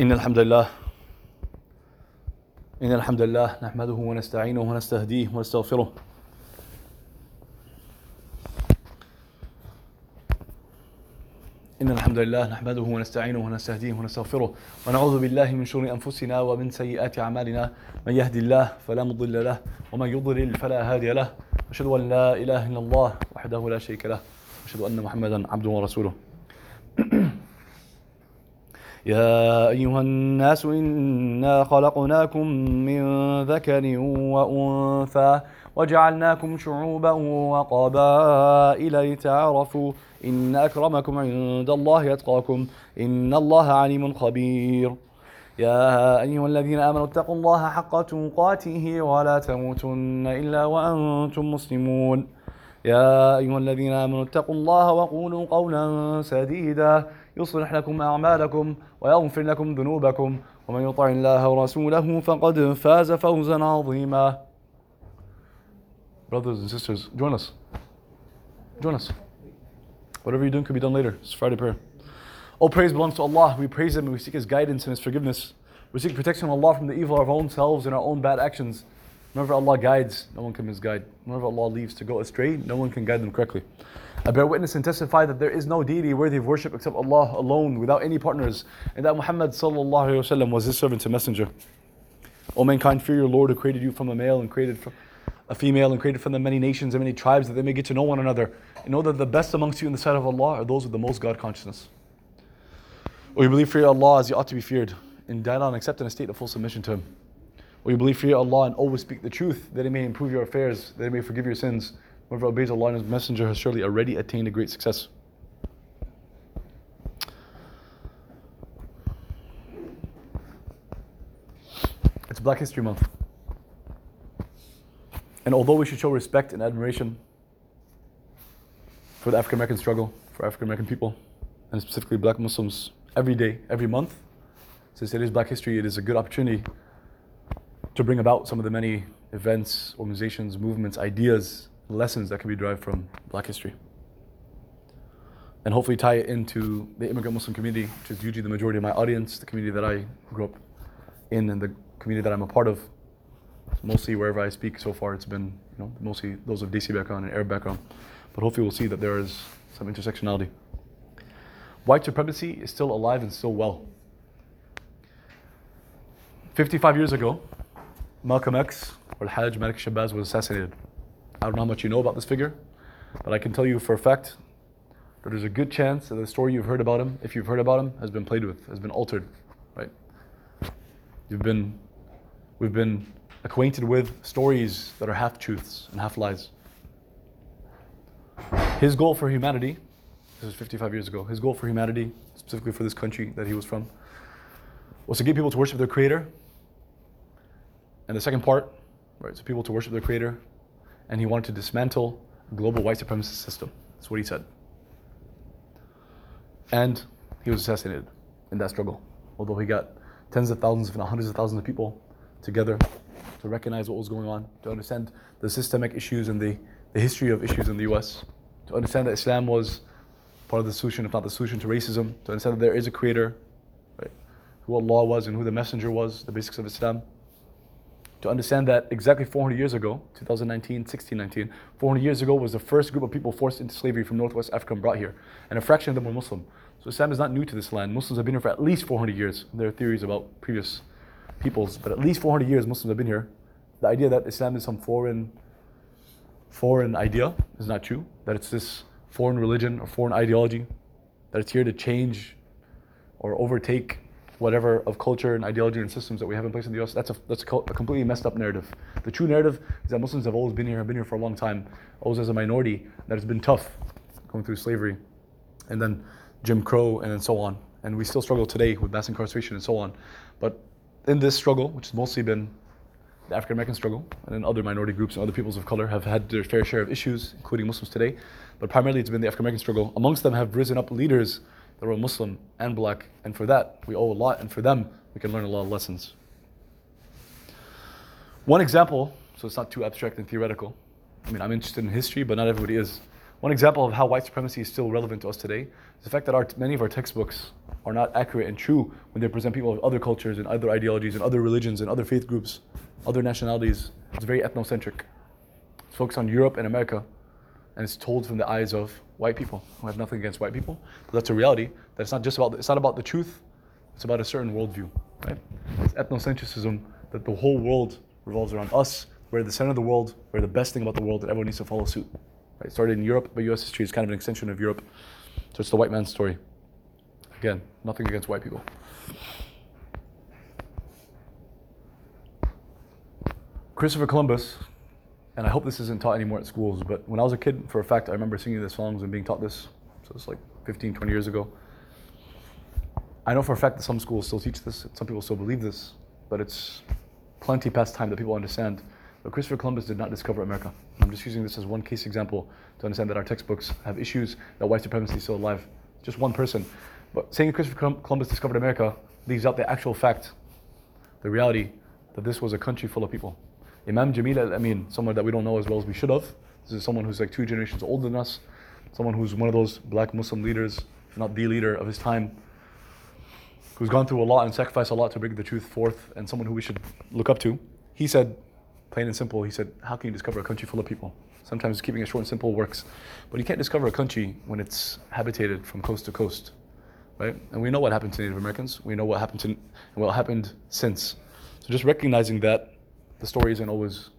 إن الحمد لله إن الحمد لله نحمده ونستعينه ونستهديه ونستغفره. إن الحمد لله نحمده ونستعينه ونستهديه ونستغفره. ونعوذ بالله من شرور أنفسنا ومن سيئات أعمالنا. من يهدي الله فلا مضل له ومن يضلل فلا هادي له. أشهد أن لا إله إلا الله وحده لا شريك له. أشهد أن محمدا عبده ورسوله. يا أيها الناس إنا خلقناكم من ذكر وأنثى وجعلناكم شعوبا وقبائل لتعارفوا إن أكرمكم عند الله أتقاكم إن الله عليم خبير. يا أيها الذين آمنوا اتقوا الله حق تقاته ولا تموتن إلا وأنتم مسلمون. يا أيها الذين آمنوا اتقوا الله وقولوا قولا سديدا يصلح لكم أعمالكم ويغفر لكم ذنوبكم ومن يطع الله ورسوله فقد فاز فوزا عظيما Brothers and sisters, join us. Join us. Whatever you're doing could be done later. It's Friday prayer. All praise belongs to Allah. We praise Him and we seek His guidance and His forgiveness. We seek protection from Allah from the evil of our own selves and our own bad actions. Whenever Allah guides, no one can misguide. Whenever Allah leaves to go astray, no one can guide them correctly. I bear witness and testify that there is no deity worthy of worship except Allah alone, without any partners, and that Muhammad wasallam was His servant and messenger. O mankind, fear your Lord who created you from a male and created from a female and created from them many nations and many tribes that they may get to know one another. And know that the best amongst you in the sight of Allah are those with the most God consciousness. O you believe fear Allah as you ought to be feared, and die on accept in a state of full submission to Him. O you believe fear Allah and always speak the truth, that He may improve your affairs, that He may forgive your sins. Whoever obeys Allah and His Messenger has surely already attained a great success. It's Black History Month. And although we should show respect and admiration for the African American struggle, for African American people, and specifically black Muslims, every day, every month, since it is Black History, it is a good opportunity to bring about some of the many events, organizations, movements, ideas, lessons that can be derived from Black history. And hopefully tie it into the immigrant Muslim community, which is usually the majority of my audience, the community that I grew up in, and the community that I'm a part of. Mostly wherever I speak so far, it's been you know mostly those of desi background and Arab background. But hopefully we'll see that there is some intersectionality. White supremacy is still alive and still well. 55 years ago, Malcolm X or Al-Hajj Malik Shabazz was assassinated. I don't know how much you know about this figure, but I can tell you for a fact that there's a good chance that the story you've heard about him, if you've heard about him, has been played with, has been altered, right? You've been, we've been acquainted with stories that are half truths and half lies. His goal for humanity, this was 55 years ago, his goal for humanity, specifically for this country that he was from, was to get people to worship their creator. And the second part, right, so people to worship their creator, and he wanted to dismantle a global white supremacist system. That's what he said. And he was assassinated in that struggle. Although he got tens of thousands, if not hundreds of thousands of people together to recognize what was going on, to understand the systemic issues and the, the history of issues in the US, to understand that Islam was part of the solution, if not the solution to racism, to understand that there is a creator, right, who Allah was and who the messenger was, the basics of Islam to understand that exactly 400 years ago, 2019, 1619, 400 years ago was the first group of people forced into slavery from Northwest Africa and brought here. And a fraction of them were Muslim. So Islam is not new to this land. Muslims have been here for at least 400 years. There are theories about previous peoples, but at least 400 years Muslims have been here. The idea that Islam is some foreign, foreign idea is not true. That it's this foreign religion or foreign ideology, that it's here to change or overtake whatever of culture and ideology and systems that we have in place in the US, that's a, that's a, completely messed up narrative. The true narrative is that Muslims have always been here, have been here for a long time, always as a minority, that it's been tough going through slavery and then Jim Crow and then so on. And we still struggle today with mass incarceration and so on. But in this struggle, which has mostly been the African American struggle, and then other minority groups and other peoples of color have had their fair share of issues, including Muslims today. But primarily it's been the African American struggle. Amongst them have risen up leaders that were Muslim and black, and for that we owe a lot, and for them we can learn a lot of lessons. One example, so it's not too abstract and theoretical. I mean, I'm interested in history, but not everybody is. One example of how white supremacy is still relevant to us today is the fact that our, many of our textbooks are not accurate and true when they present people of other cultures and other ideologies and other religions and other faith groups, other nationalities. It's very ethnocentric. It's focused on Europe and America, and it's told from the eyes of white people who have nothing against white people. But that's a reality. That it's not just about it's not about the truth. It's about a certain worldview, right? It's ethnocentrism that the whole world revolves around us. We're the center of the world. We're the best thing about the world, and everyone needs to follow suit. Right? It started in Europe, but U.S. history is kind of an extension of Europe. So it's the white man's story. Again, nothing against white people. Christopher Columbus, and I hope this isn't taught anymore at schools, but when I was a kid, for a fact, I remember singing the songs and being taught this. So it's like 15, 20 years ago. I know for a fact that some schools still teach this, some people still believe this, but it's plenty past time that people understand. But Christopher Columbus did not discover America. I'm just using this as one case example to understand that our textbooks have issues that white supremacy is still alive. Just one person. But saying Christopher Columbus discovered America leaves out the actual fact, the reality that this was a country full of people. Imam Jamil al Amin, someone that we don't know as well as we should have. This is someone who's like two generations older than us, someone who's one of those black Muslim leaders, if not the leader of his time, who's gone through a lot and sacrificed a lot to bring the truth forth, and someone who we should look up to. He said, plain and simple, he said, How can you discover a country full of people? Sometimes keeping it short and simple works. But you can't discover a country when it's habitated from coast to coast. Right? And we know what happened to Native Americans. We know what happened to what happened since. So just recognizing that the story isn't always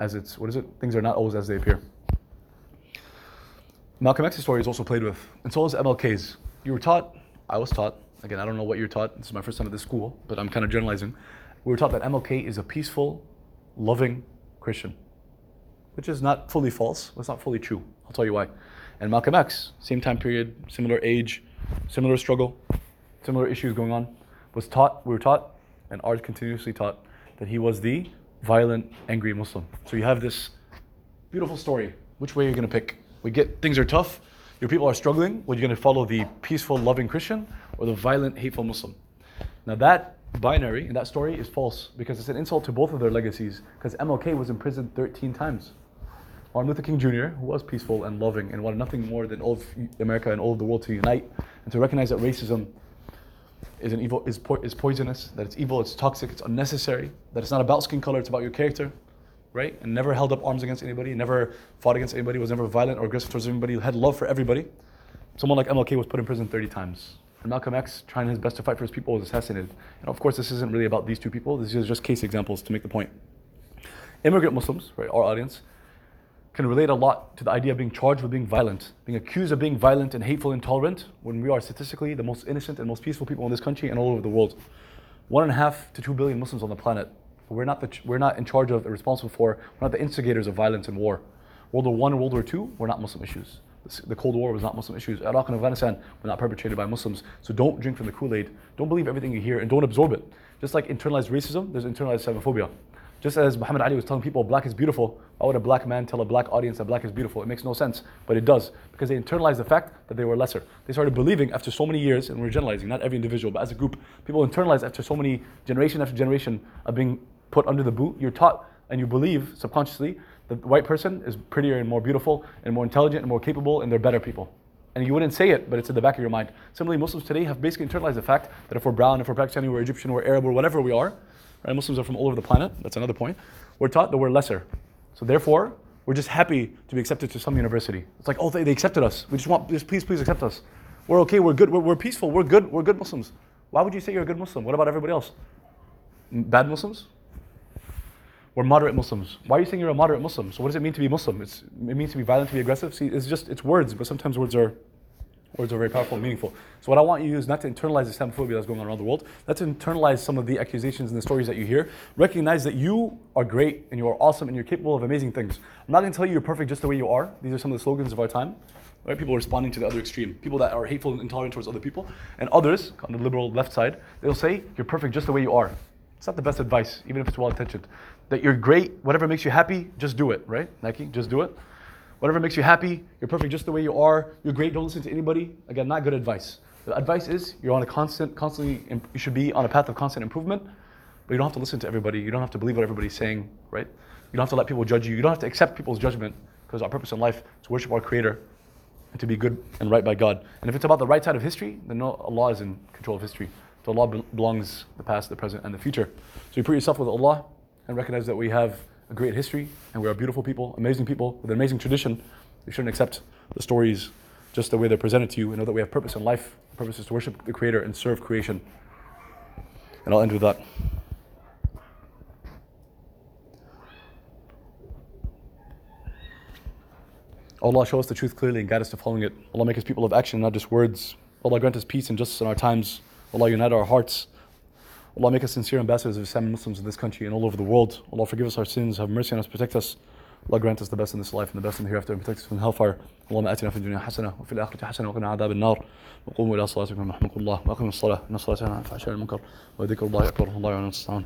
as it's what is it? Things are not always as they appear. Malcolm X's story is also played with, and so is MLK's. You were taught, I was taught, again, I don't know what you're taught. This is my first time at this school, but I'm kind of generalizing. We were taught that MLK is a peaceful, loving Christian, which is not fully false. It's not fully true. I'll tell you why. And Malcolm X, same time period, similar age, similar struggle, similar issues going on, was taught, we were taught, and are continuously taught, that he was the violent, angry Muslim. So you have this beautiful story. Which way are you going to pick? We get things are tough, your people are struggling. What are you going to follow the peaceful, loving Christian or the violent, hateful Muslim? Now that binary in that story is false because it's an insult to both of their legacies. Because MLK was imprisoned 13 times. Martin Luther King Jr., who was peaceful and loving and wanted nothing more than all of America and all of the world to unite and to recognize that racism is an evil is, po- is poisonous, that it's evil, it's toxic, it's unnecessary, that it's not about skin color, it's about your character, right? And never held up arms against anybody, never fought against anybody, was never violent or aggressive towards anybody, had love for everybody. Someone like MLK was put in prison 30 times. And Malcolm X, trying his best to fight for his people, was assassinated. And of course, this isn't really about these two people. This is just case examples to make the point. Immigrant Muslims, right, our audience, can relate a lot to the idea of being charged with being violent, being accused of being violent and hateful and intolerant when we are statistically the most innocent and most peaceful people in this country and all over the world. One and a half to two billion Muslims on the planet. We're not, the, we're not in charge of, responsible for, we're not the instigators of violence and war. World War One and World War Two were not Muslim issues. The Cold War was not Muslim issues. Iraq and Afghanistan were not perpetrated by Muslims. So don't drink from the Kool-Aid. Don't believe everything you hear and don't absorb it. Just like internalized racism, there's internalized xenophobia. Just as Muhammad Ali was telling people black is beautiful, why would a black man tell a black audience that black is beautiful? It makes no sense, but it does because they internalized the fact that they were lesser. They started believing after so many years, and we're generalizing, not every individual, but as a group, people internalize after so many generation after generation of being put under the boot. You're taught and you believe subconsciously that the white person is prettier and more beautiful and more intelligent and more capable and they're better people. And you wouldn't say it, but it's in the back of your mind. Similarly, Muslims today have basically internalized the fact that if we're brown, if we're Pakistani, we're Egyptian, we're Arab, or whatever we are, right? Muslims are from all over the planet. That's another point we're taught that we're lesser. So therefore, we're just happy to be accepted to some university. It's like, oh, they, they accepted us. We just want, just please, please accept us. We're okay, we're good, we're, we're peaceful, we're good, we're good Muslims. Why would you say you're a good Muslim? What about everybody else? Bad Muslims? We're moderate Muslims. Why are you saying you're a moderate Muslim? So what does it mean to be Muslim? It's, it means to be violent, to be aggressive. See, it's just, it's words, but sometimes words are Words are very powerful and meaningful. So what I want you to do is not to internalize the Islamophobia that's going on around the world. Let's internalize some of the accusations and the stories that you hear. Recognize that you are great and you are awesome and you're capable of amazing things. I'm not going to tell you you're perfect just the way you are. These are some of the slogans of our time. Right? People responding to the other extreme. People that are hateful and intolerant towards other people. And others, on the liberal left side, they'll say, you're perfect just the way you are. It's not the best advice, even if it's well intentioned. That you're great, whatever makes you happy, just do it, right? Nike, just do it. Whatever makes you happy, you're perfect just the way you are. You're great. Don't listen to anybody. Again, not good advice. The advice is you're on a constant, constantly, you should be on a path of constant improvement, but you don't have to listen to everybody. You don't have to believe what everybody's saying, right? You don't have to let people judge you. You don't have to accept people's judgment because our purpose in life is to worship our Creator and to be good and right by God. And if it's about the right side of history, then no, Allah is in control of history. So Allah belongs the past, the present, and the future. So you put yourself with Allah and recognize that we have a great history and we are beautiful people, amazing people with an amazing tradition. You shouldn't accept the stories just the way they're presented to you and know that we have purpose in life. Our purpose is to worship the Creator and serve creation. And I'll end with that. Allah show us the truth clearly and guide us to following it. Allah make us people of action, not just words. Allah grant us peace and justice in our times. Allah unite our hearts. Allah make us sincere ambassadors of Islam and Muslims in this country and all over the world. Allah forgive us our sins, have mercy on us, protect us. Allah grant us the best in this life and the best in the hereafter and protect us from hellfire. اللهم آتنا في الدنيا حسنة وفي الآخرة حسنة وقنا عذاب النار وقوموا إلى صلاتكم رحمكم الله وأقيموا الصلاة إن الصلاة تنهى عن الفحشاء والمنكر وذكر الله أكبر والله يعلم ما تصنعون